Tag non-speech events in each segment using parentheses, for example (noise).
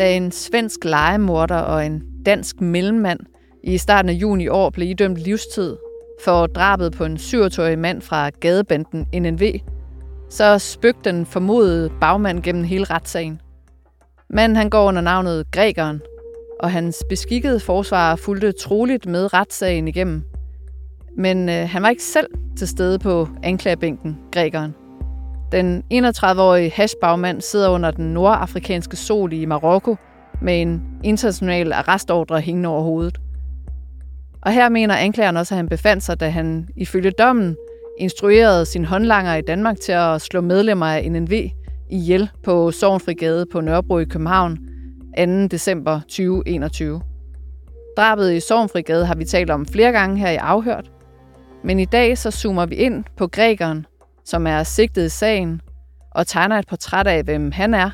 Da en svensk legemorder og en dansk mellemmand i starten af juni år blev idømt livstid for drabet på en 27-årig mand fra gadebanden NNV, så spøgte den formodede bagmand gennem hele retssagen. Manden han går under navnet Grækeren, og hans beskikkede forsvar fulgte troligt med retssagen igennem. Men øh, han var ikke selv til stede på anklagebænken, Grækeren. Den 31-årige hashbagmand sidder under den nordafrikanske sol i Marokko med en international arrestordre hængende over hovedet. Og her mener anklageren også, at han befandt sig, da han ifølge dommen instruerede sin håndlanger i Danmark til at slå medlemmer af NNV ihjel på Sovnfrigade på Nørrebro i København 2. december 2021. Drabet i Sovnfrigade har vi talt om flere gange her i Afhørt, men i dag så zoomer vi ind på grækeren, som er sigtet i sagen, og tegner et portræt af, hvem han er,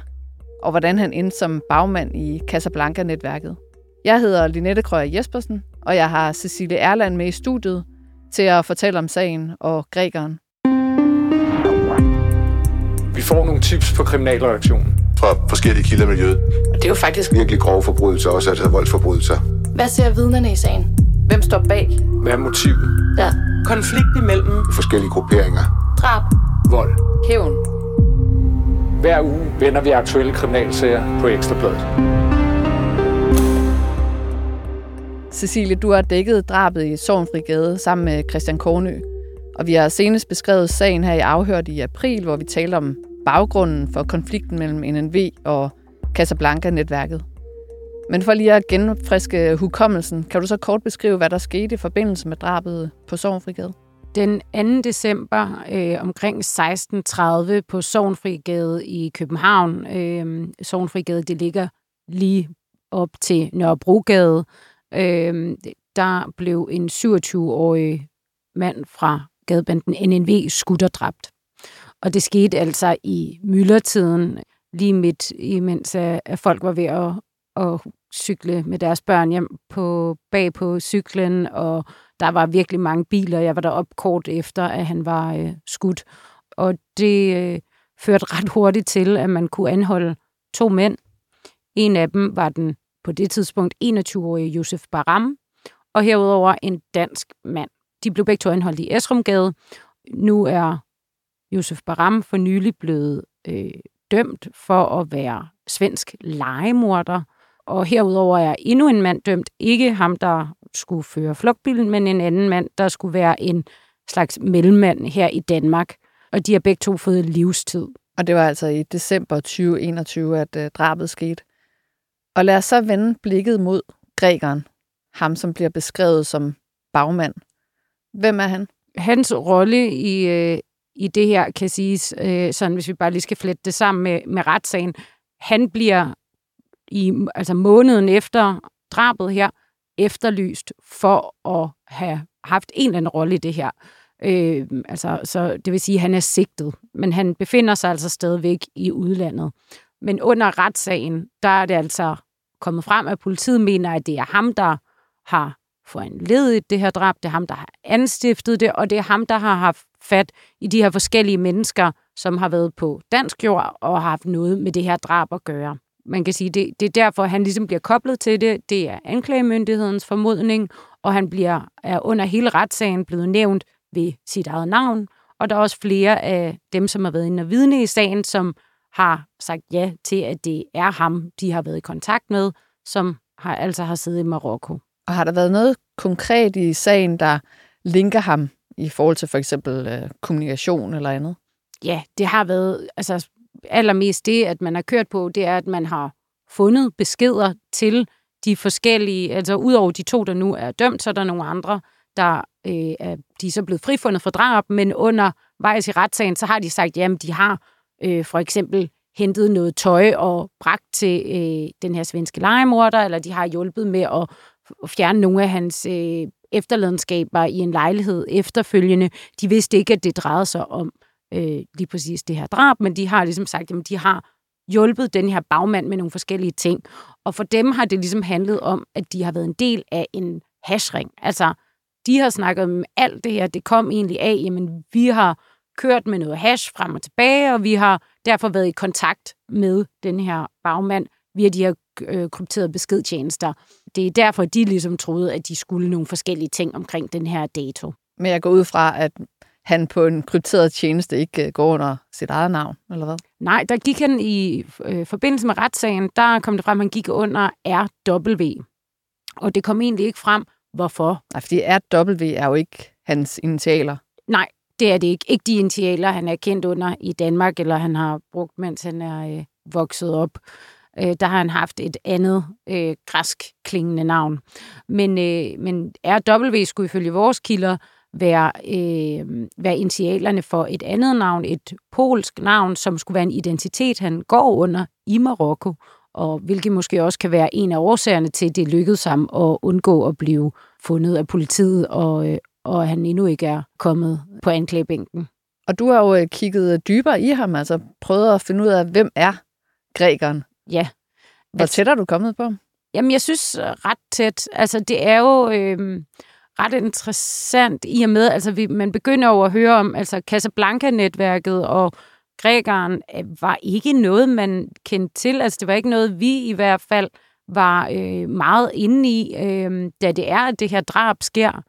og hvordan han endte som bagmand i Casablanca-netværket. Jeg hedder Linette Krøyer Jespersen, og jeg har Cecilie Erland med i studiet til at fortælle om sagen og grækeren. Vi får nogle tips på kriminalreaktionen. Fra forskellige kilder i miljøet. Og det er jo faktisk Virkelig grove forbrydelser, også altså voldsforbrydelser. Hvad ser vidnerne i sagen? Hvem står bag? Hvad er motivet? Ja. konflikt imellem Forskellige grupperinger. Drab. Vold. Hævn. Hver uge vender vi aktuelle kriminalsager på Ekstrabladet. Cecilie, du har dækket drabet i Sovnfrigade sammen med Christian Kornø. Og vi har senest beskrevet sagen her i Afhørt i april, hvor vi talte om baggrunden for konflikten mellem NNV og Casablanca-netværket. Men for lige at genfriske hukommelsen, kan du så kort beskrive, hvad der skete i forbindelse med drabet på Sovnfrigade? Den 2. december øh, omkring 16.30 på Sovnfrigade i København. Øh, Sovnfrigade, det ligger lige op til Nørrebrogade. Øh, der blev en 27-årig mand fra gadebanden NNV skudt og dræbt. Og det skete altså i myldretiden, lige midt imens at at folk var ved at, at cykle med deres børn hjem på, bag på cyklen, og der var virkelig mange biler. Jeg var der kort efter, at han var øh, skudt. Og det øh, førte ret hurtigt til, at man kunne anholde to mænd. En af dem var den på det tidspunkt 21-årige Josef Baram, og herudover en dansk mand. De blev begge to anholdt i Esrumgade. Nu er Josef Baram for nylig blevet øh, dømt for at være svensk legemorder. Og herudover er endnu en mand dømt, ikke ham, der skulle føre flugtbilen, men en anden mand, der skulle være en slags mellemmand her i Danmark. Og de har begge to fået livstid. Og det var altså i december 2021, at øh, drabet skete. Og lad os så vende blikket mod grækeren, ham som bliver beskrevet som bagmand. Hvem er han? Hans rolle i, øh, i det her kan siges, øh, sådan hvis vi bare lige skal flette det sammen med, med retssagen, han bliver i altså måneden efter drabet her efterlyst for at have haft en eller anden rolle i det her. Øh, altså, så det vil sige, at han er sigtet, men han befinder sig altså stadigvæk i udlandet. Men under retssagen, der er det altså kommet frem, at politiet mener, at det er ham, der har foranledet det her drab, det er ham, der har anstiftet det, og det er ham, der har haft fat i de her forskellige mennesker, som har været på dansk jord og har haft noget med det her drab at gøre. Man kan sige, det, det er derfor, han ligesom bliver koblet til det. Det er anklagemyndighedens formodning, og han bliver er under hele retssagen blevet nævnt ved sit eget navn. Og der er også flere af dem, som har været inde og vidne i sagen, som har sagt ja til, at det er ham, de har været i kontakt med, som har, altså har siddet i Marokko. Og har der været noget konkret i sagen, der linker ham i forhold til for eksempel øh, kommunikation eller andet? Ja, det har været, altså allermest det, at man har kørt på, det er, at man har fundet beskeder til de forskellige, altså udover de to, der nu er dømt, så er der nogle andre, der øh, er, de er så blevet frifundet for drab, men under vejs i retssagen, så har de sagt, jamen de har øh, for eksempel hentet noget tøj og bragt til øh, den her svenske legemorder, eller de har hjulpet med at fjerne nogle af hans øh, efterladenskaber i en lejlighed efterfølgende. De vidste ikke, at det drejede sig om øh, lige præcis det her drab, men de har ligesom sagt, at de har hjulpet den her bagmand med nogle forskellige ting. Og for dem har det ligesom handlet om, at de har været en del af en hashring. Altså, de har snakket om alt det her, det kom egentlig af, jamen vi har kørt med noget hash frem og tilbage, og vi har derfor været i kontakt med den her bagmand via de her øh, krypterede beskedtjenester. Det er derfor, de ligesom troede, at de skulle nogle forskellige ting omkring den her dato. Men jeg går ud fra, at han på en krypteret tjeneste ikke øh, går under sit eget navn, eller hvad? Nej, der gik han i øh, forbindelse med retssagen, der kom det frem, at han gik under RW. Og det kom egentlig ikke frem, hvorfor. Nej, fordi RW er jo ikke hans initialer. Nej, det er det ikke. Ikke de initialer, han er kendt under i Danmark, eller han har brugt, mens han er øh, vokset op. Øh, der har han haft et andet øh, græsk klingende navn. Men, øh, men RW skulle ifølge vores kilder være, øh, være initialerne for et andet navn, et polsk navn, som skulle være en identitet, han går under i Marokko, og hvilket måske også kan være en af årsagerne til, at det lykkedes ham at undgå at blive fundet af politiet, og, øh, og han endnu ikke er kommet på anklagebænken. Og du har jo øh, kigget dybere i ham, altså prøvet at finde ud af, hvem er grækeren? Ja. Hvor tæt er du kommet på? Jamen, jeg synes ret tæt. Altså, det er jo øh, ret interessant i og med, altså, vi, man begynder over at høre om, altså Casablanca-netværket og grækeren øh, var ikke noget, man kendte til. Altså, det var ikke noget, vi i hvert fald var øh, meget inde i, øh, da det er, at det her drab sker.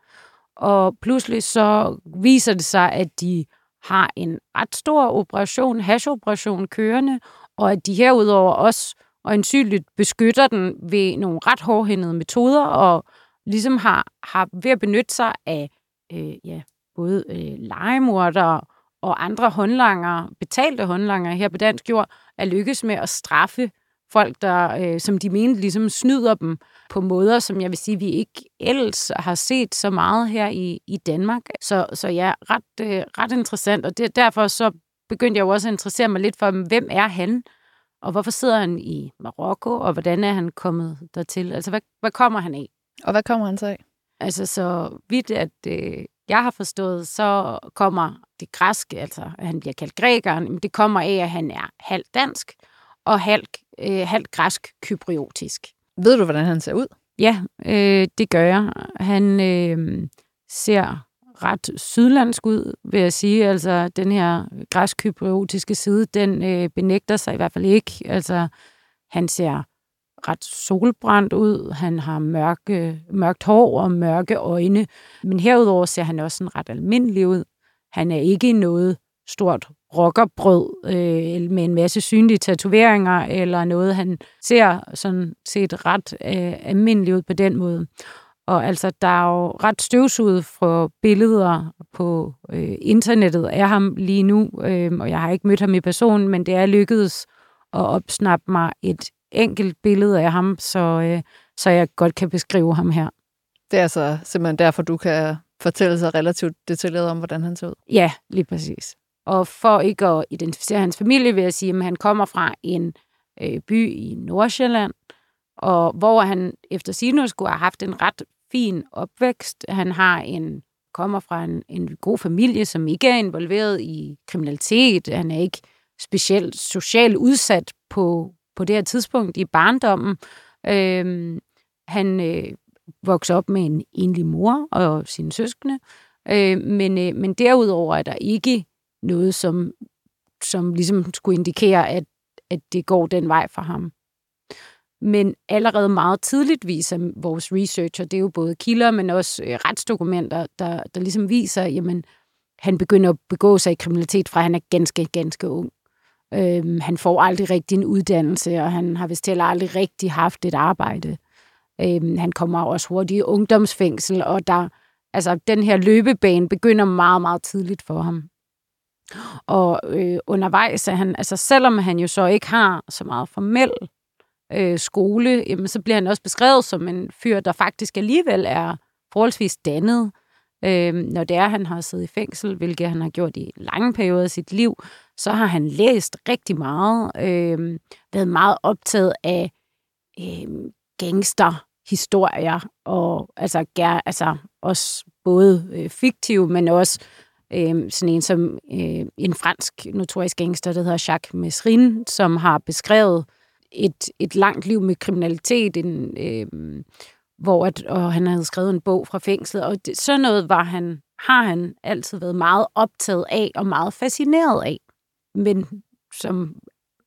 Og pludselig så viser det sig, at de har en ret stor operation, hash-operation kørende, og at de herudover også øjensynligt beskytter den ved nogle ret hårdhændede metoder, og ligesom har, har ved at benytte sig af øh, ja, både øh, legemordere og andre håndlanger, betalte håndlanger her på dansk jord, er lykkes med at straffe folk, der, øh, som de mente, ligesom snyder dem på måder, som jeg vil sige, vi ikke ellers har set så meget her i, i Danmark. Så, så ja, ret, øh, ret interessant, og det, derfor så begyndte jeg jo også at interessere mig lidt for, hvem er han, og hvorfor sidder han i Marokko, og hvordan er han kommet dertil? Altså, hvad, hvad kommer han af? Og hvad kommer han så af? Altså, så vidt at øh, jeg har forstået, så kommer det græske, altså at han bliver kaldt grækeren, men det kommer af, at han er halvt dansk og halvt, øh, halvt græsk-kypriotisk. Ved du, hvordan han ser ud? Ja, øh, det gør jeg. Han øh, ser ret sydlandsk ud, vil jeg sige. Altså, den her græsk-kypriotiske side, den øh, benægter sig i hvert fald ikke. Altså, han ser ret solbrændt ud. Han har mørke, mørkt hår og mørke øjne. Men herudover ser han også en ret almindelig ud. Han er ikke noget stort rockerbrød øh, med en masse synlige tatoveringer eller noget. Han ser sådan set ret øh, almindelig ud på den måde. Og altså, der er jo ret støvsuget fra billeder på øh, internettet af ham lige nu, øh, og jeg har ikke mødt ham i person, men det er lykkedes at opsnappe mig et enkelt billede af ham, så, øh, så jeg godt kan beskrive ham her. Det er altså simpelthen derfor, du kan fortælle sig relativt detaljeret om, hvordan han ser ud? Ja, lige præcis. Og for ikke at identificere hans familie, vil jeg sige, at han kommer fra en øh, by i Nordsjælland, og hvor han efter sine skulle have haft en ret fin opvækst. Han har en kommer fra en, en god familie, som ikke er involveret i kriminalitet. Han er ikke specielt socialt udsat på, på det her tidspunkt i barndommen. Øhm, han øh, vokser op med en enlig mor og sine søskende, øh, men, øh, men derudover er der ikke noget, som, som ligesom skulle indikere, at, at det går den vej for ham. Men allerede meget tidligt viser vores researcher, det er jo både kilder, men også øh, retsdokumenter, der, der ligesom viser, at han begynder at begå sig i kriminalitet fra han er ganske, ganske ung. Øhm, han får aldrig rigtig en uddannelse, og han har vist heller aldrig rigtig haft et arbejde. Øhm, han kommer også hurtigt i ungdomsfængsel, og der, altså, den her løbebane begynder meget, meget tidligt for ham. Og øh, undervejs er han, altså selvom han jo så ikke har så meget formel øh, skole, jamen, så bliver han også beskrevet som en fyr, der faktisk alligevel er forholdsvis dannet, øh, når det er, han har siddet i fængsel, hvilket han har gjort i lange perioder af sit liv, så har han læst rigtig meget, øh, været meget optaget af øh, gangsterhistorier, og altså, ger, altså også både øh, fiktive, men også øh, sådan en som øh, en fransk notorisk gangster, der hedder Jacques Mesrin, som har beskrevet et, et langt liv med kriminalitet, en, øh, hvor at, og han havde skrevet en bog fra fængslet, og det, sådan noget var han, har han altid været meget optaget af og meget fascineret af. Men som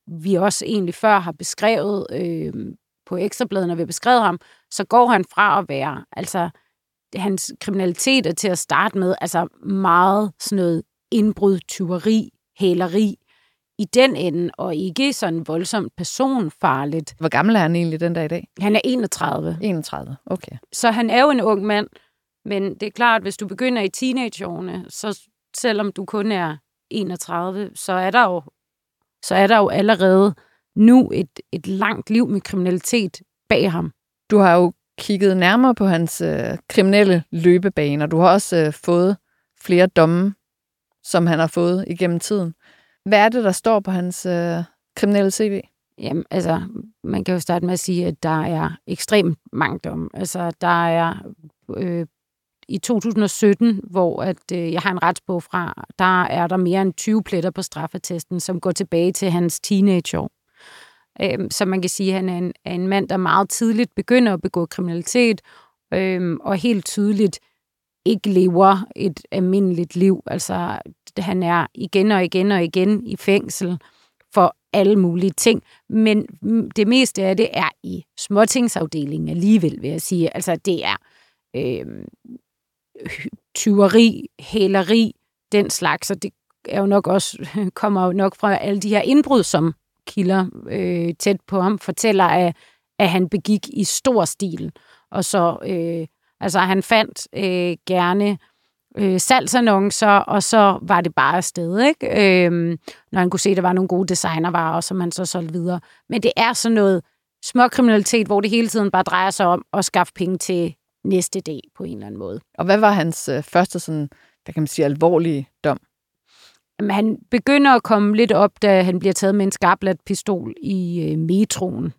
vi også egentlig før har beskrevet øh, på Ekstrabladet, når vi har beskrevet ham, så går han fra at være, altså hans kriminalitet er til at starte med, altså meget sådan noget indbrud, tyveri, hæleri, i den ende, og ikke sådan voldsomt personfarligt. Hvor gammel er han egentlig den dag i dag? Han er 31. 31, okay. Så han er jo en ung mand, men det er klart, at hvis du begynder i teenageårene, så selvom du kun er 31, så er der jo, så er der jo allerede nu et, et langt liv med kriminalitet bag ham. Du har jo kigget nærmere på hans øh, kriminelle løbebane, og du har også øh, fået flere domme, som han har fået igennem tiden. Hvad er det, der står på hans øh, kriminelle CV? Jamen, altså, man kan jo starte med at sige, at der er ekstremt mange domme. Altså, der er øh, i 2017, hvor at, øh, jeg har en retsbog fra, der er der mere end 20 pletter på straffetesten, som går tilbage til hans teenageår. Øh, så man kan sige, at han er en, er en mand, der meget tidligt begynder at begå kriminalitet, øh, og helt tydeligt ikke lever et almindeligt liv. Altså, han er igen og igen og igen i fængsel for alle mulige ting. Men det meste af det er i småtingsafdelingen alligevel, vil jeg sige. Altså, det er øh, tyveri, hæleri, den slags, og det er jo nok også, (laughs) kommer jo nok fra alle de her indbrud, som kilder øh, tæt på ham, fortæller, at, at han begik i stor stil. Og så, øh, altså han fandt øh, gerne øh, salgsannoncer, og så var det bare afsted, ikke? Øh, når han kunne se, at der var nogle gode designervarer, som han så solgte videre. Men det er sådan noget småkriminalitet, hvor det hele tiden bare drejer sig om at skaffe penge til næste dag på en eller anden måde. Og hvad var hans øh, første sådan, hvad kan man sige, alvorlige dom? Jamen, han begynder at komme lidt op, da han bliver taget med en skarplat pistol i øh, metroen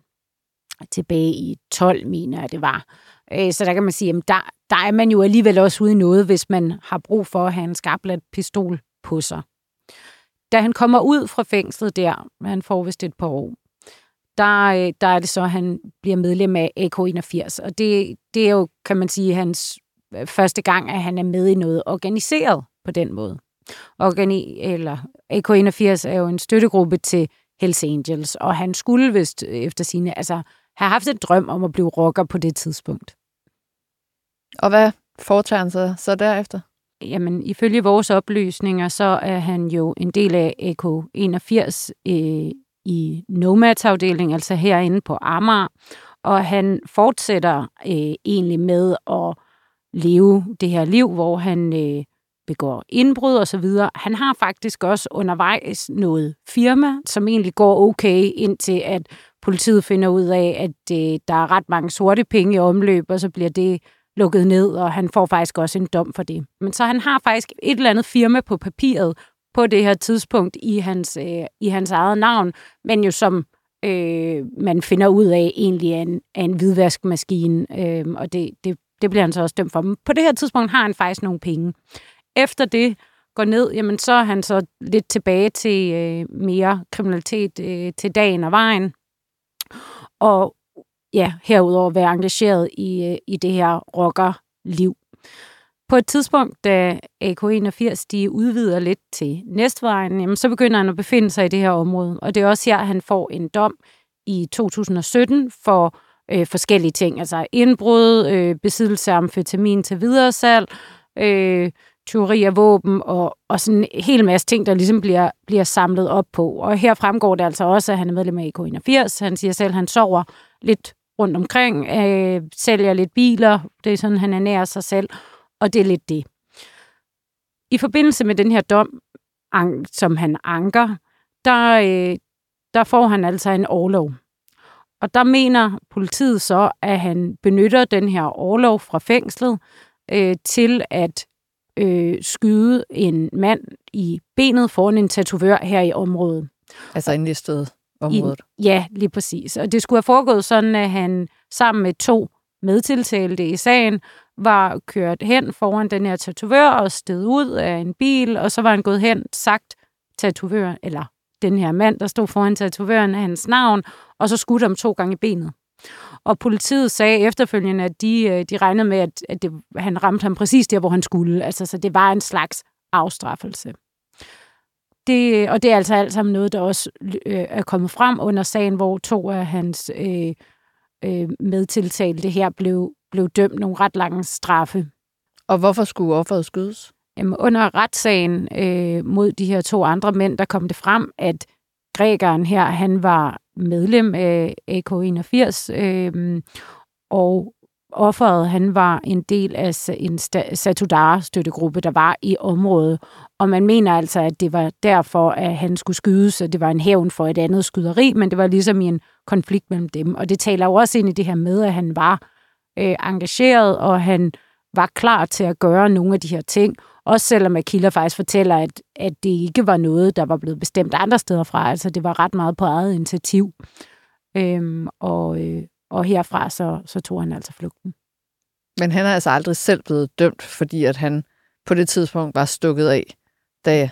tilbage i 12, mener jeg, det var. Øh, så der kan man sige, at der, der er man jo alligevel også ude i noget, hvis man har brug for at have en skarplat pistol på sig. Da han kommer ud fra fængslet der, han får vist et par år, der, øh, der er det så, at han bliver medlem af AK81. Og det, det er jo, kan man sige, hans øh, første gang, at han er med i noget organiseret på den måde. Organi eller AK81 er jo en støttegruppe til Hells Angels, og han skulle vist øh, efter sine, altså have haft en drøm om at blive rocker på det tidspunkt. Og hvad foretager han sig så derefter? Jamen, ifølge vores oplysninger, så er han jo en del af AK81 øh, i Nomads-afdelingen, altså herinde på Amager, og han fortsætter øh, egentlig med at leve det her liv, hvor han øh, begår indbrud og så videre. Han har faktisk også undervejs noget firma, som egentlig går okay, indtil at politiet finder ud af, at øh, der er ret mange sorte penge i omløb, og så bliver det lukket ned, og han får faktisk også en dom for det. Men så han har faktisk et eller andet firma på papiret på det her tidspunkt i hans, øh, i hans eget navn, men jo som øh, man finder ud af egentlig er en, er en hvidvaskmaskine, øh, og det, det, det bliver han så også dømt for. Men på det her tidspunkt har han faktisk nogle penge. Efter det går ned, jamen så er han så lidt tilbage til øh, mere kriminalitet øh, til dagen og vejen. Og ja, herudover være engageret i, øh, i det her rockerliv. På et tidspunkt, da AK81 de udvider lidt til Næstvejen, jamen, så begynder han at befinde sig i det her område. Og det er også her, han får en dom i 2017 for øh, forskellige ting. Altså indbrud, øh, besiddelse af amfetamin til videresalg, øh, tyveri af våben og, og sådan en hel masse ting, der ligesom bliver, bliver samlet op på. Og her fremgår det altså også, at han er medlem af EK81. Han siger selv, at han sover lidt rundt omkring, øh, sælger lidt biler. Det er sådan, han ernærer sig selv. Og det er lidt det. I forbindelse med den her dom, som han anker, der, øh, der får han altså en overlov. Og der mener politiet så, at han benytter den her overlov fra fængslet øh, til at øh, skyde en mand i benet foran en tatovør her i området. Altså i sted området? I, ja, lige præcis. Og det skulle have foregået sådan, at han sammen med to medtiltalte i sagen var kørt hen foran den her tatovør og sted ud af en bil, og så var han gået hen, sagt tatovør, eller den her mand, der stod foran tatovøren, hans navn, og så skudte ham to gange i benet. Og politiet sagde efterfølgende, at de, øh, de regnede med, at, at det, han ramte ham præcis der, hvor han skulle. Altså, så det var en slags afstraffelse. det, og det er altså alt sammen noget, der også øh, er kommet frem under sagen, hvor to af hans øh, øh, medtiltalte her blev, blev dømt nogle ret lange straffe. Og hvorfor skulle offeret skydes? Jamen, under retssagen øh, mod de her to andre mænd, der kom det frem, at grækeren her, han var medlem af AK81, øh, og offeret, han var en del af en Satudar-støttegruppe, der var i området. Og man mener altså, at det var derfor, at han skulle skydes, og det var en hævn for et andet skyderi, men det var ligesom i en konflikt mellem dem. Og det taler jo også ind i det her med, at han var øh, engageret, og han var klar til at gøre nogle af de her ting. Også selvom Akila faktisk fortæller, at, at det ikke var noget, der var blevet bestemt andre steder fra. Altså det var ret meget på eget initiativ. Øhm, og, øh, og herfra så, så tog han altså flugten. Men han er altså aldrig selv blevet dømt, fordi at han på det tidspunkt var stukket af, da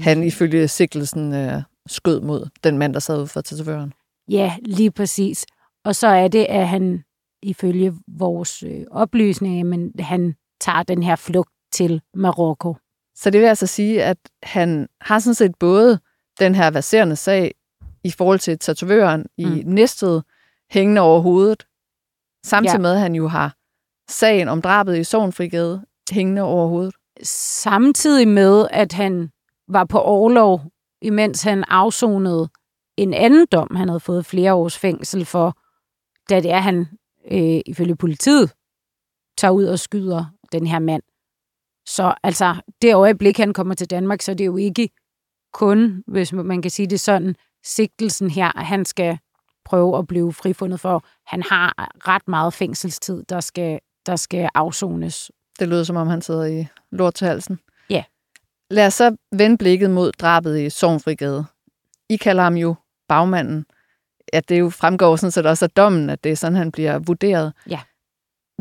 han ifølge sikkelsen øh, skød mod den mand, der sad ude for tatovøren. Ja, lige præcis. Og så er det, at han ifølge vores øh, oplysninger, men han tager den her flugt til Marokko. Så det vil altså sige, at han har sådan set både den her verserende sag i forhold til tatovøren i mm. Næstved hængende over hovedet, samtidig ja. med, at han jo har sagen om drabet i Sovnfrigade hængende over hovedet. Samtidig med, at han var på overlov, imens han afsonede en anden dom, han havde fået flere års fængsel for, da det er, han øh, ifølge politiet tager ud og skyder den her mand. Så altså, det øjeblik, han kommer til Danmark, så er det jo ikke kun, hvis man kan sige det sådan, sigtelsen her, at han skal prøve at blive frifundet for. Han har ret meget fængselstid, der skal, der skal afsones. Det lyder, som om han sidder i lort til halsen. Ja. Lad os så vende blikket mod drabet i Sovnfrigade. I kalder ham jo bagmanden. At det jo fremgår sådan set også af dommen, at det er sådan, han bliver vurderet. Ja.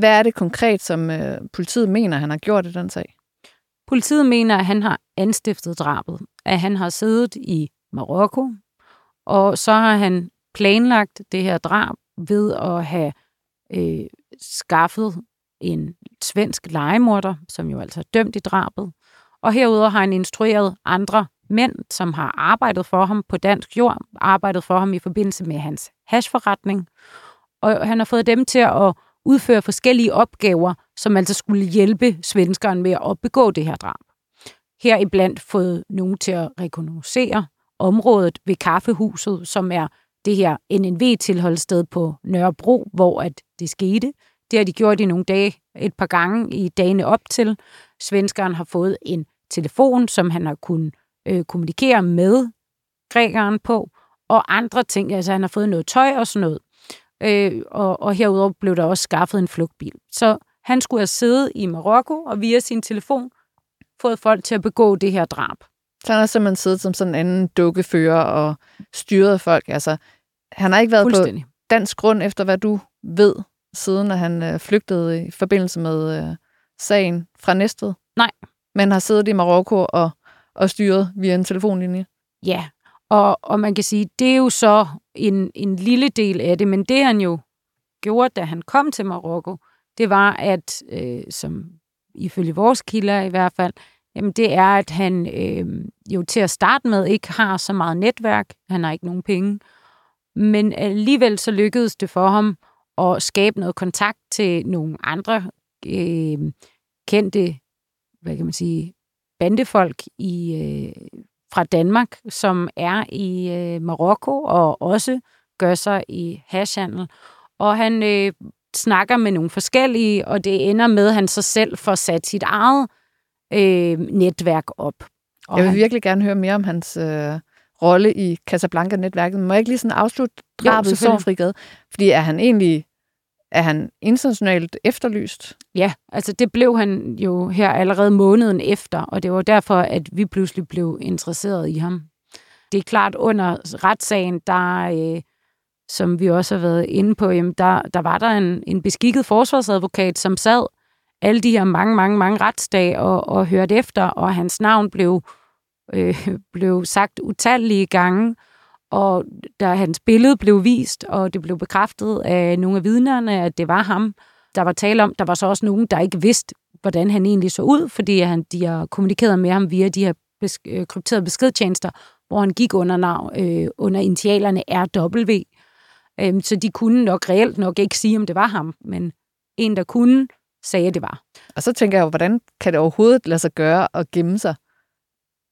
Hvad er det konkret, som øh, politiet mener, han har gjort i den sag? Politiet mener, at han har anstiftet drabet. At han har siddet i Marokko, og så har han planlagt det her drab ved at have øh, skaffet en svensk legemorder, som jo altså er dømt i drabet. Og herudover har han instrueret andre mænd, som har arbejdet for ham på dansk jord, arbejdet for ham i forbindelse med hans hashforretning. Og han har fået dem til at udføre forskellige opgaver, som altså skulle hjælpe svenskeren med at begå det her drab. Her iblandt fået nogen til at rekognosere området ved Kaffehuset, som er det her NNV-tilholdssted på Nørrebro, hvor at det skete. Det har de gjort i nogle dage, et par gange i dagene op til. Svenskeren har fået en telefon, som han har kunnet øh, kommunikere med grækeren på, og andre ting, altså han har fået noget tøj og sådan noget. Øh, og, og herudover blev der også skaffet en flugtbil. Så han skulle have siddet i Marokko og via sin telefon fået folk til at begå det her drab. Så han har simpelthen siddet som sådan en anden dukkefører og styret folk. Altså, han har ikke været på dansk grund, efter hvad du ved, siden at han øh, flygtede i forbindelse med øh, sagen fra Næstved. Nej. Men har siddet i Marokko og, og styret via en telefonlinje. Ja, og, og man kan sige, det er jo så en, en lille del af det, men det han jo gjorde, da han kom til Marokko, det var, at øh, som ifølge vores kilder i hvert fald, jamen det er, at han øh, jo til at starte med ikke har så meget netværk, han har ikke nogen penge, men alligevel så lykkedes det for ham at skabe noget kontakt til nogle andre øh, kendte, hvad kan man sige, bandefolk i, øh, fra Danmark, som er i øh, Marokko og også gør sig i hashhandel. Og han øh, snakker med nogle forskellige, og det ender med, at han så selv får sat sit eget øh, netværk op. Og jeg vil han... virkelig gerne høre mere om hans øh, rolle i Casablanca-netværket. Må jeg ikke lige sådan afslutte drabet i? Fordi er han egentlig er han internationalt efterlyst? Ja, altså det blev han jo her allerede måneden efter, og det var derfor, at vi pludselig blev interesseret i ham. Det er klart, under retssagen, der, øh, som vi også har været inde på, jamen der, der var der en, en beskikket forsvarsadvokat, som sad alle de her mange, mange, mange retsdage og, og hørte efter, og hans navn blev, øh, blev sagt utallige gange, og da hans billede blev vist, og det blev bekræftet af nogle af vidnerne, at det var ham, der var tale om, der var så også nogen, der ikke vidste, hvordan han egentlig så ud, fordi han, de har kommunikeret med ham via de her besk- øh, krypterede beskedtjenester, hvor han gik under navn, øh, under initialerne RW. Øhm, så de kunne nok reelt nok ikke sige, om det var ham, men en, der kunne, sagde, at det var. Og så tænker jeg jo, hvordan kan det overhovedet lade sig gøre at gemme sig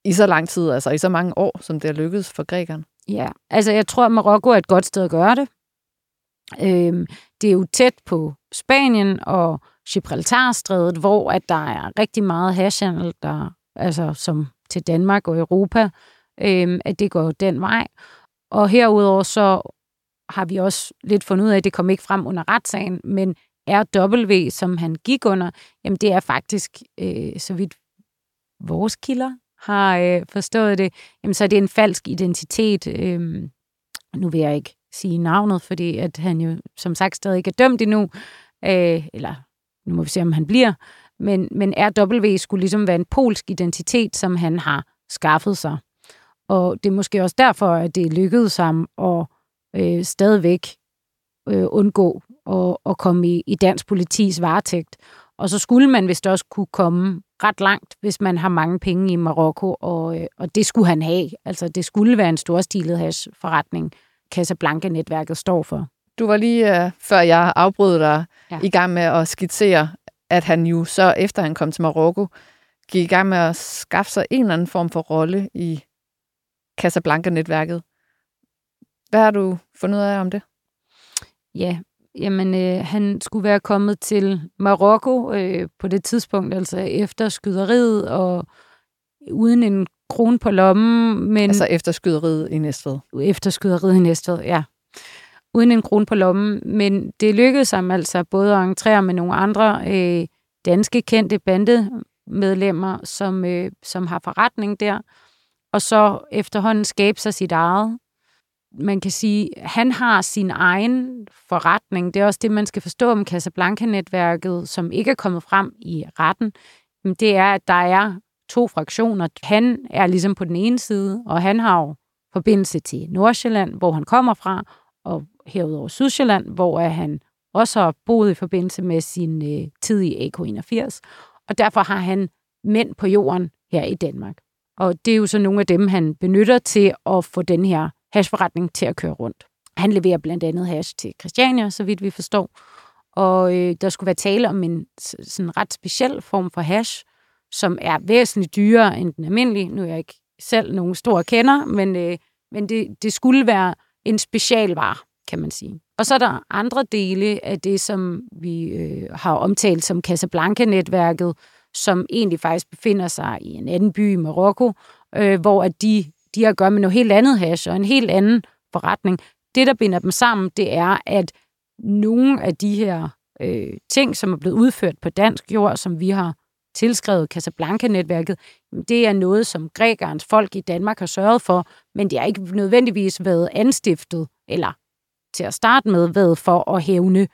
i så lang tid, altså i så mange år, som det er lykkedes for grækerne? Ja, altså jeg tror, at Marokko er et godt sted at gøre det. Øhm, det er jo tæt på Spanien og Gibraltarstrædet, hvor at der er rigtig meget hashhandel, der, altså som til Danmark og Europa, øhm, at det går den vej. Og herudover så har vi også lidt fundet ud af, at det kom ikke frem under retssagen, men RW, som han gik under, jamen det er faktisk, øh, så vidt vores kilder har øh, forstået det, jamen så er det en falsk identitet. Øh, nu vil jeg ikke sige navnet, fordi at han jo som sagt stadig ikke er dømt endnu, øh, eller nu må vi se, om han bliver, men, men RW skulle ligesom være en polsk identitet, som han har skaffet sig. Og det er måske også derfor, at det lykkedes ham at øh, stadigvæk øh, undgå at, at komme i, i dansk politis varetægt. Og så skulle man vist også kunne komme ret langt, hvis man har mange penge i Marokko, og, øh, og det skulle han have. Altså, det skulle være en storstilet hash-forretning, Casablanca-netværket står for. Du var lige, uh, før jeg afbrød dig, ja. i gang med at skitsere, at han jo så, efter han kom til Marokko, gik i gang med at skaffe sig en eller anden form for rolle i Casablanca-netværket. Hvad har du fundet ud af om det? Ja, jamen øh, han skulle være kommet til Marokko øh, på det tidspunkt, altså efter skyderiet og uden en kron på lommen. Men altså efter skyderiet i Næstved? Efter skyderiet i Næstved, ja. Uden en kron på lommen. Men det lykkedes ham altså både at entrere med nogle andre øh, danske kendte bandemedlemmer, som, øh, som har forretning der, og så efterhånden skabe sig sit eget man kan sige, han har sin egen forretning. Det er også det, man skal forstå om Casablanca-netværket, som ikke er kommet frem i retten. Det er, at der er to fraktioner. Han er ligesom på den ene side, og han har jo forbindelse til Nordsjælland, hvor han kommer fra, og herudover Sydsjælland, hvor han også har boet i forbindelse med sin øh, tid i AK81. Og derfor har han mænd på jorden her i Danmark. Og det er jo så nogle af dem, han benytter til at få den her hashforretning til at køre rundt. Han leverer blandt andet hash til Christiania, så vidt vi forstår. Og øh, der skulle være tale om en sådan ret speciel form for hash, som er væsentligt dyrere end den almindelige. Nu er jeg ikke selv nogen store kender, men, øh, men det, det skulle være en specialvare, kan man sige. Og så er der andre dele af det, som vi øh, har omtalt som Casablanca-netværket, som egentlig faktisk befinder sig i en anden by i Marokko, øh, hvor at de de har at gøre med noget helt andet hash og en helt anden forretning. Det, der binder dem sammen, det er, at nogle af de her øh, ting, som er blevet udført på dansk jord, som vi har tilskrevet Casablanca-netværket, det er noget, som grækernes folk i Danmark har sørget for, men det har ikke nødvendigvis været anstiftet, eller til at starte med, været for at hævne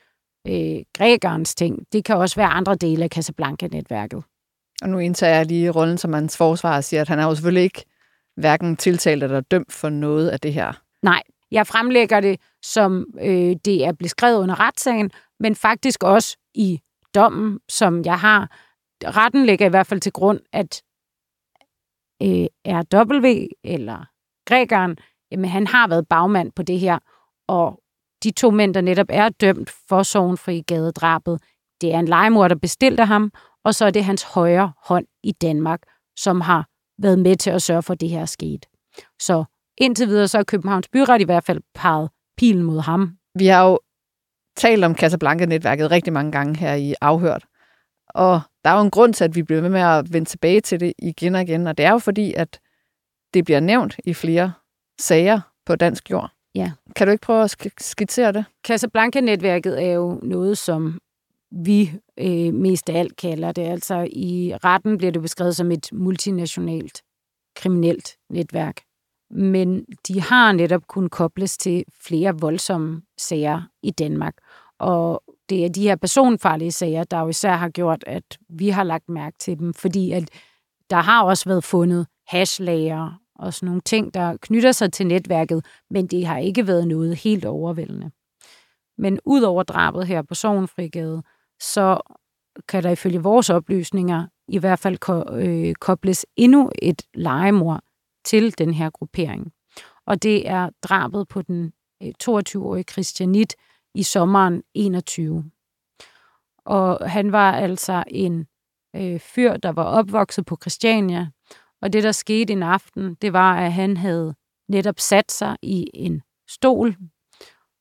øh, grækernes ting. Det kan også være andre dele af Casablanca-netværket. Og nu indtager jeg lige rollen som hans forsvar og siger, at han er jo selvfølgelig ikke hverken tiltalt eller dømt for noget af det her. Nej, jeg fremlægger det, som øh, det er beskrevet under retssagen, men faktisk også i dommen, som jeg har. Retten lægger i hvert fald til grund, at øh, RW eller grækeren, jamen han har været bagmand på det her, og de to mænd, der netop er dømt for Sovenfri gadedrabet, det er en legemord, der bestilte ham, og så er det hans højre hånd i Danmark, som har været med til at sørge for, at det her er sket. Så indtil videre, så er Københavns Byret i hvert fald peget pilen mod ham. Vi har jo talt om Casablanca-netværket rigtig mange gange her i Afhørt. Og der er jo en grund til, at vi bliver ved med at vende tilbage til det igen og igen, og det er jo fordi, at det bliver nævnt i flere sager på dansk jord. Ja. Kan du ikke prøve at skitsere det? Casablanca-netværket er jo noget, som vi øh, mest af alt kalder det. Altså i retten bliver det beskrevet som et multinationalt kriminelt netværk. Men de har netop kun kobles til flere voldsomme sager i Danmark. Og det er de her personfarlige sager, der jo især har gjort, at vi har lagt mærke til dem, fordi at der har også været fundet hashlager og sådan nogle ting, der knytter sig til netværket, men det har ikke været noget helt overvældende. Men ud over drabet her på Sovnfrigade, så kan der ifølge vores oplysninger i hvert fald ko- øh, kobles endnu et legemord til den her gruppering. Og det er drabet på den øh, 22-årige Christianit i sommeren 21. Og han var altså en øh, fyr, der var opvokset på Christiania. Og det, der skete en aften, det var, at han havde netop sat sig i en stol,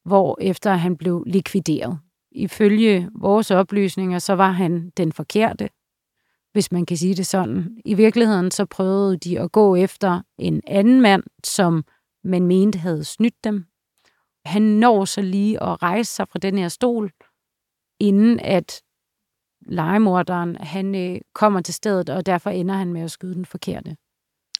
hvor efter han blev likvideret. Ifølge vores oplysninger, så var han den forkerte, hvis man kan sige det sådan. I virkeligheden så prøvede de at gå efter en anden mand, som man mente havde snydt dem. Han når så lige at rejse sig fra den her stol, inden at legemorderen han øh, kommer til stedet, og derfor ender han med at skyde den forkerte.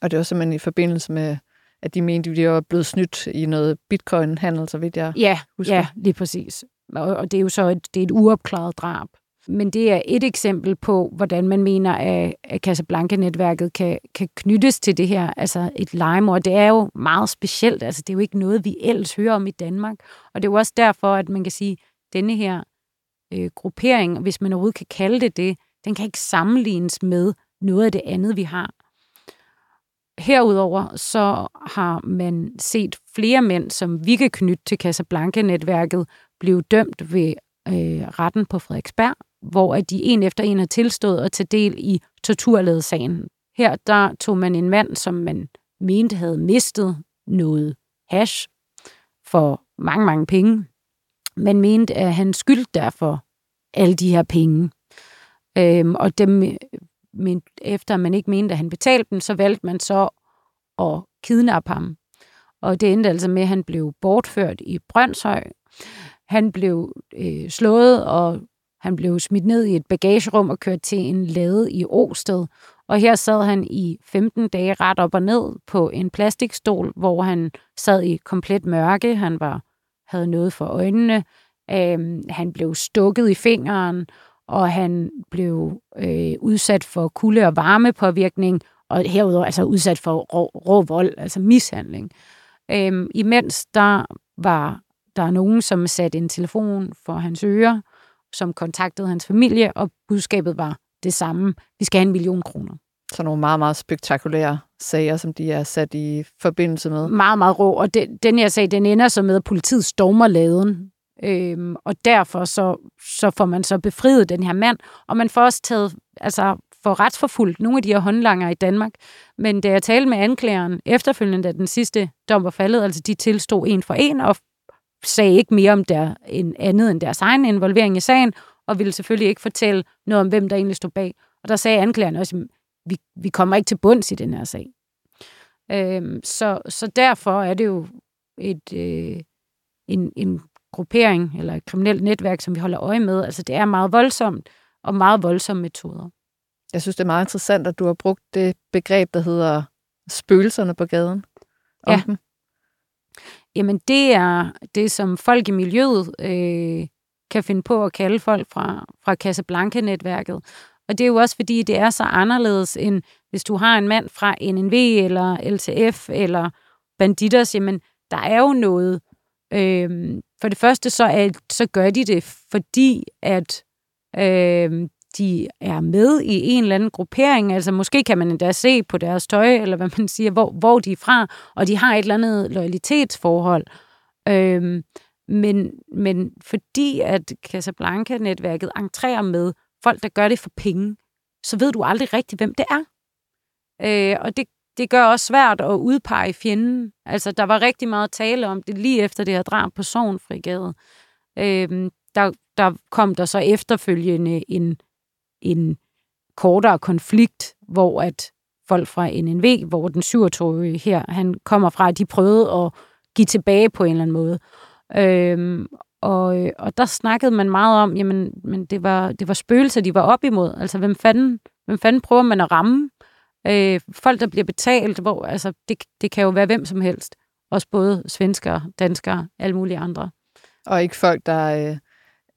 Og det var simpelthen i forbindelse med, at de mente, at de var blevet snydt i noget bitcoin-handel, så vidt jeg Ja, husker. ja, lige præcis. Og, det er jo så et, det er et uopklaret drab. Men det er et eksempel på, hvordan man mener, at, at Casablanca-netværket kan, kan knyttes til det her, altså et legemord. Det er jo meget specielt, altså det er jo ikke noget, vi ellers hører om i Danmark. Og det er jo også derfor, at man kan sige, at denne her øh, gruppering, hvis man overhovedet kan kalde det det, den kan ikke sammenlignes med noget af det andet, vi har. Herudover så har man set flere mænd, som vi kan knytte til Casablanca-netværket, blive dømt ved øh, retten på Frederiksberg, hvor at de en efter en har tilstået at tage del i torturledesagen. Her der tog man en mand, som man mente havde mistet noget hash for mange, mange penge. Man mente, at han skyldte derfor alle de her penge. Øhm, og dem, men efter man ikke mente, at han betalte dem, så valgte man så at kidnappe ham. Og det endte altså med, at han blev bortført i Brøndshøj. Han blev øh, slået, og han blev smidt ned i et bagagerum og kørt til en lade i Åsted. Og her sad han i 15 dage ret op og ned på en plastikstol, hvor han sad i komplet mørke. Han var havde noget for øjnene. Øh, han blev stukket i fingeren, og han blev øh, udsat for kulde- og varmepåvirkning, og herudover altså udsat for rå, rå vold, altså mishandling. Øhm, imens der var der nogen, som satte en telefon for hans ører, som kontaktede hans familie, og budskabet var det samme. Vi skal have en million kroner. Så nogle meget, meget spektakulære sager, som de er sat i forbindelse med. Meget, meget rå. Og den, den her sag, den ender så med, at politiet stormer laden. Øhm, og derfor så, så får man så befriet den her mand, og man får også taget, altså får retsforfulgt nogle af de her håndlanger i Danmark. Men da jeg talte med anklageren efterfølgende, da den sidste dom var faldet, altså de tilstod en for en, og sagde ikke mere om der, en andet end deres egen involvering i sagen, og ville selvfølgelig ikke fortælle noget om, hvem der egentlig stod bag. Og der sagde anklageren også, vi, vi kommer ikke til bunds i den her sag. Øhm, så, så derfor er det jo et, øh, en, en gruppering eller et kriminelt netværk, som vi holder øje med. Altså det er meget voldsomt, og meget voldsomme metoder. Jeg synes, det er meget interessant, at du har brugt det begreb, der hedder spøgelserne på gaden. Om Ja. Dem. Jamen det er det, som folk i miljøet øh, kan finde på at kalde folk fra, fra Casablanca-netværket. Og det er jo også fordi, det er så anderledes, end hvis du har en mand fra NNV eller LTF eller Banditers, jamen der er jo noget. Øh, for det første, så, er, så gør de det, fordi at øh, de er med i en eller anden gruppering. Altså måske kan man endda se på deres tøj, eller hvad man siger, hvor, hvor de er fra, og de har et eller andet loyalitetsforhold. Øhm, men, men fordi at Casablanca-netværket entrerer med folk, der gør det for penge, så ved du aldrig rigtigt, hvem det er. Øh, og det, det gør også svært at udpege fjenden. Altså, der var rigtig meget tale om det lige efter det her drab på Sovnfrigade. Øh, der, der kom der så efterfølgende en, en kortere konflikt, hvor at folk fra NNV, hvor den 27 her, han kommer fra, at de prøvede at give tilbage på en eller anden måde. Øhm, og, og der snakkede man meget om, jamen, men det var, det var spøgelser, de var op imod. Altså, hvem fanden, hvem fanden prøver man at ramme? Øh, folk, der bliver betalt, hvor, altså, det, det kan jo være hvem som helst. Også både svenskere, danskere, alle mulige andre. Og ikke folk, der øh,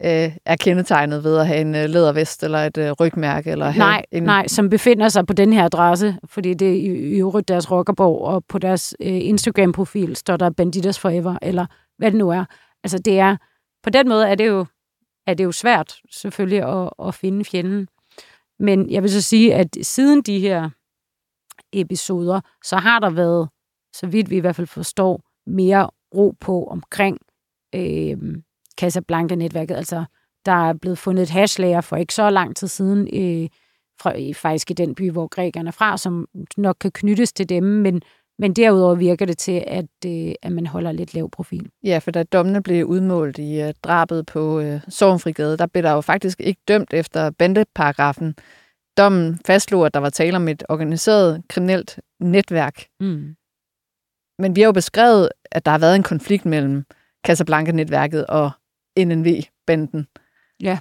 øh, er kendetegnet ved at have en øh, lædervest eller et øh, rygmærke. Eller Nej, en... nej, som befinder sig på den her adresse, fordi det er i, i øvrigt deres rockerborg, og på deres øh, Instagram-profil står der Banditers Forever, eller hvad det nu er. Altså det er, på den måde er det jo, er det jo svært selvfølgelig at, at finde fjenden. Men jeg vil så sige, at siden de her episoder, så har der været, så vidt vi i hvert fald forstår, mere ro på omkring øh, Casablanca-netværket. Altså, der er blevet fundet et hashlager for ikke så lang tid siden, øh, fra, faktisk i den by, hvor grækerne er fra, som nok kan knyttes til dem, men, men derudover virker det til, at, øh, at man holder lidt lav profil. Ja, for da dommene blev udmålt i uh, drabet på uh, Sorgenfrigade, der blev der jo faktisk ikke dømt efter bandeparagrafen. Dommen fastslog, at der var tale om et organiseret kriminelt netværk. Mm. Men vi har jo beskrevet, at der har været en konflikt mellem Casablanca-netværket og NNV-banden. Ja.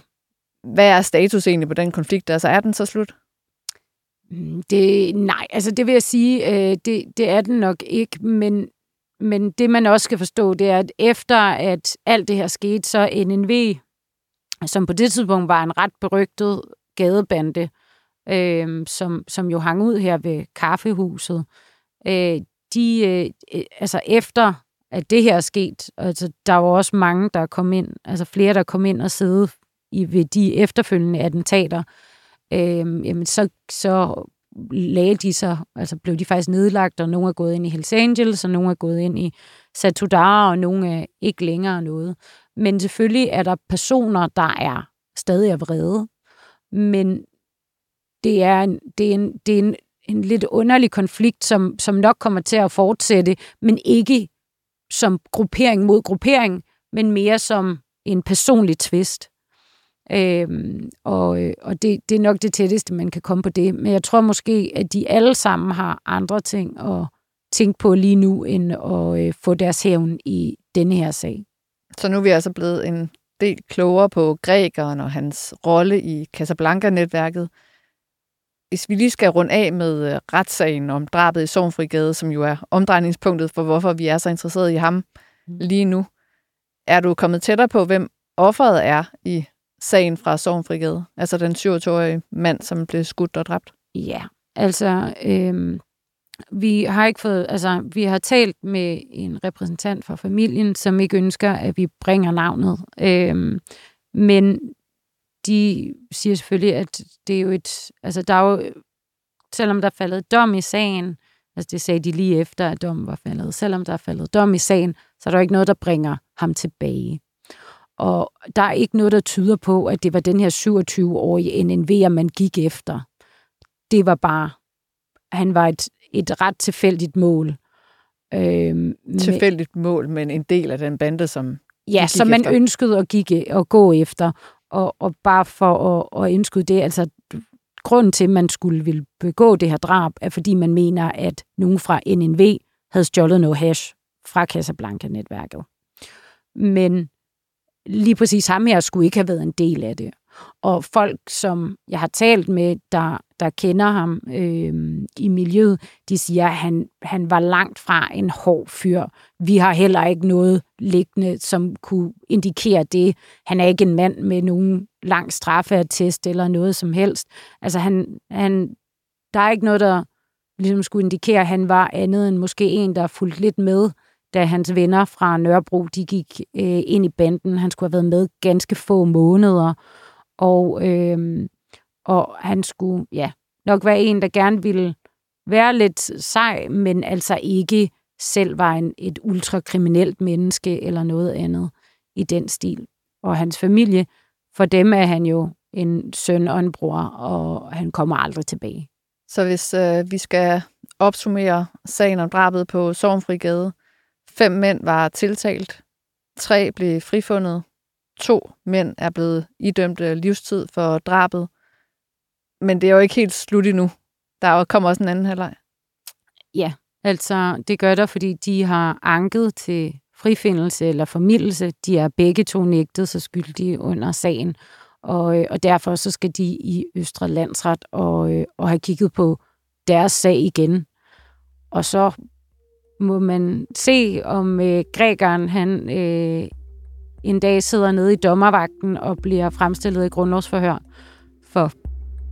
Hvad er status egentlig på den konflikt? Altså er den så slut? Mm, det, nej, altså det vil jeg sige, øh, det, det er den nok ikke, men, men det man også skal forstå, det er, at efter at alt det her skete, så NNV, som på det tidspunkt var en ret berygtet gadebande, øh, som, som jo hang ud her ved kaffehuset, øh, de, øh, altså efter at det her er sket, altså der var også mange, der kom ind, altså flere, der kom ind og sidde i, ved de efterfølgende attentater, øh, jamen så, så lagde de sig, altså blev de faktisk nedlagt, og nogle er gået ind i Hells Angels, og nogle er gået ind i Satudara, og nogle er ikke længere noget. Men selvfølgelig er der personer, der er stadig er vrede, men det er, en, det er, en, det er en, en lidt underlig konflikt, som, som nok kommer til at fortsætte, men ikke som gruppering mod gruppering, men mere som en personlig tvist. Øhm, og og det, det er nok det tætteste, man kan komme på det. Men jeg tror måske, at de alle sammen har andre ting at tænke på lige nu, end at øh, få deres hævn i denne her sag. Så nu er vi altså blevet en del klogere på grækeren og hans rolle i Casablanca-netværket. Hvis vi lige skal runde af med øh, retssagen om drabet i Sovnfrigade, som jo er omdrejningspunktet for, hvorfor vi er så interesserede i ham mm. lige nu. Er du kommet tættere på, hvem offeret er i sagen fra Sovnfrigade? Altså den 27-årige mand, som blev skudt og dræbt? Ja, altså øhm, vi har ikke fået, altså vi har talt med en repræsentant for familien, som ikke ønsker, at vi bringer navnet. Øhm, men de siger selvfølgelig, at det er jo et, altså der er jo, selvom der er faldet dom i sagen, altså det sagde de lige efter, at dommen var faldet, selvom der er faldet dom i sagen, så er der ikke noget, der bringer ham tilbage. Og der er ikke noget, der tyder på, at det var den her 27-årige NNV'er, man gik efter. Det var bare, han var et, et ret tilfældigt mål. Øhm, tilfældigt mål, men en del af den bande, som Ja, som man efter. ønskede at, gik, at gå efter. Og, og bare for at, at indskyde det, altså grunden til, at man skulle ville begå det her drab, er fordi man mener, at nogen fra NNV havde stjålet noget hash fra Casablanca-netværket. Men lige præcis ham her skulle ikke have været en del af det. Og folk, som jeg har talt med, der, der kender ham øh, i miljøet, de siger, at han, han var langt fra en hård fyr. Vi har heller ikke noget liggende, som kunne indikere det. Han er ikke en mand med nogen lang straffeattest eller noget som helst. Altså, han, han, der er ikke noget, der ligesom skulle indikere, at han var andet end måske en, der fulgte lidt med da hans venner fra Nørrebro de gik øh, ind i banden. Han skulle have været med ganske få måneder, og, øh, og han skulle ja, nok være en, der gerne ville være lidt sej, men altså ikke selv var en, et ultrakriminelt menneske eller noget andet i den stil. Og hans familie, for dem er han jo en søn og en bror, og han kommer aldrig tilbage. Så hvis øh, vi skal opsummere sagen om drabet på Sovnfrigade, Fem mænd var tiltalt. Tre blev frifundet. To mænd er blevet idømt øh, livstid for drabet. Men det er jo ikke helt slut endnu. Der kommer også en anden halvleg. Ja, altså det gør der, fordi de har anket til frifindelse eller formidelse. De er begge to nægtet så skyldige under sagen. Og, øh, og derfor så skal de i Østre Landsret og, øh, og have kigget på deres sag igen. Og så må man se, om øh, grækeren han øh, en dag sidder nede i dommervagten og bliver fremstillet i grundlovsforhør. For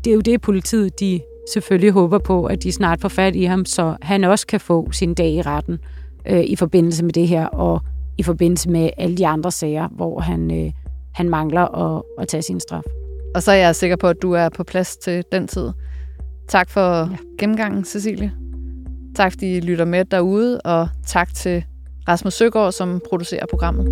det er jo det, politiet de selvfølgelig håber på, at de snart får fat i ham, så han også kan få sin dag i retten øh, i forbindelse med det her, og i forbindelse med alle de andre sager, hvor han, øh, han mangler at, at tage sin straf. Og så er jeg sikker på, at du er på plads til den tid. Tak for ja. gennemgangen, Cecilie. Tak fordi I lytter med derude, og tak til Rasmus Søgaard, som producerer programmet.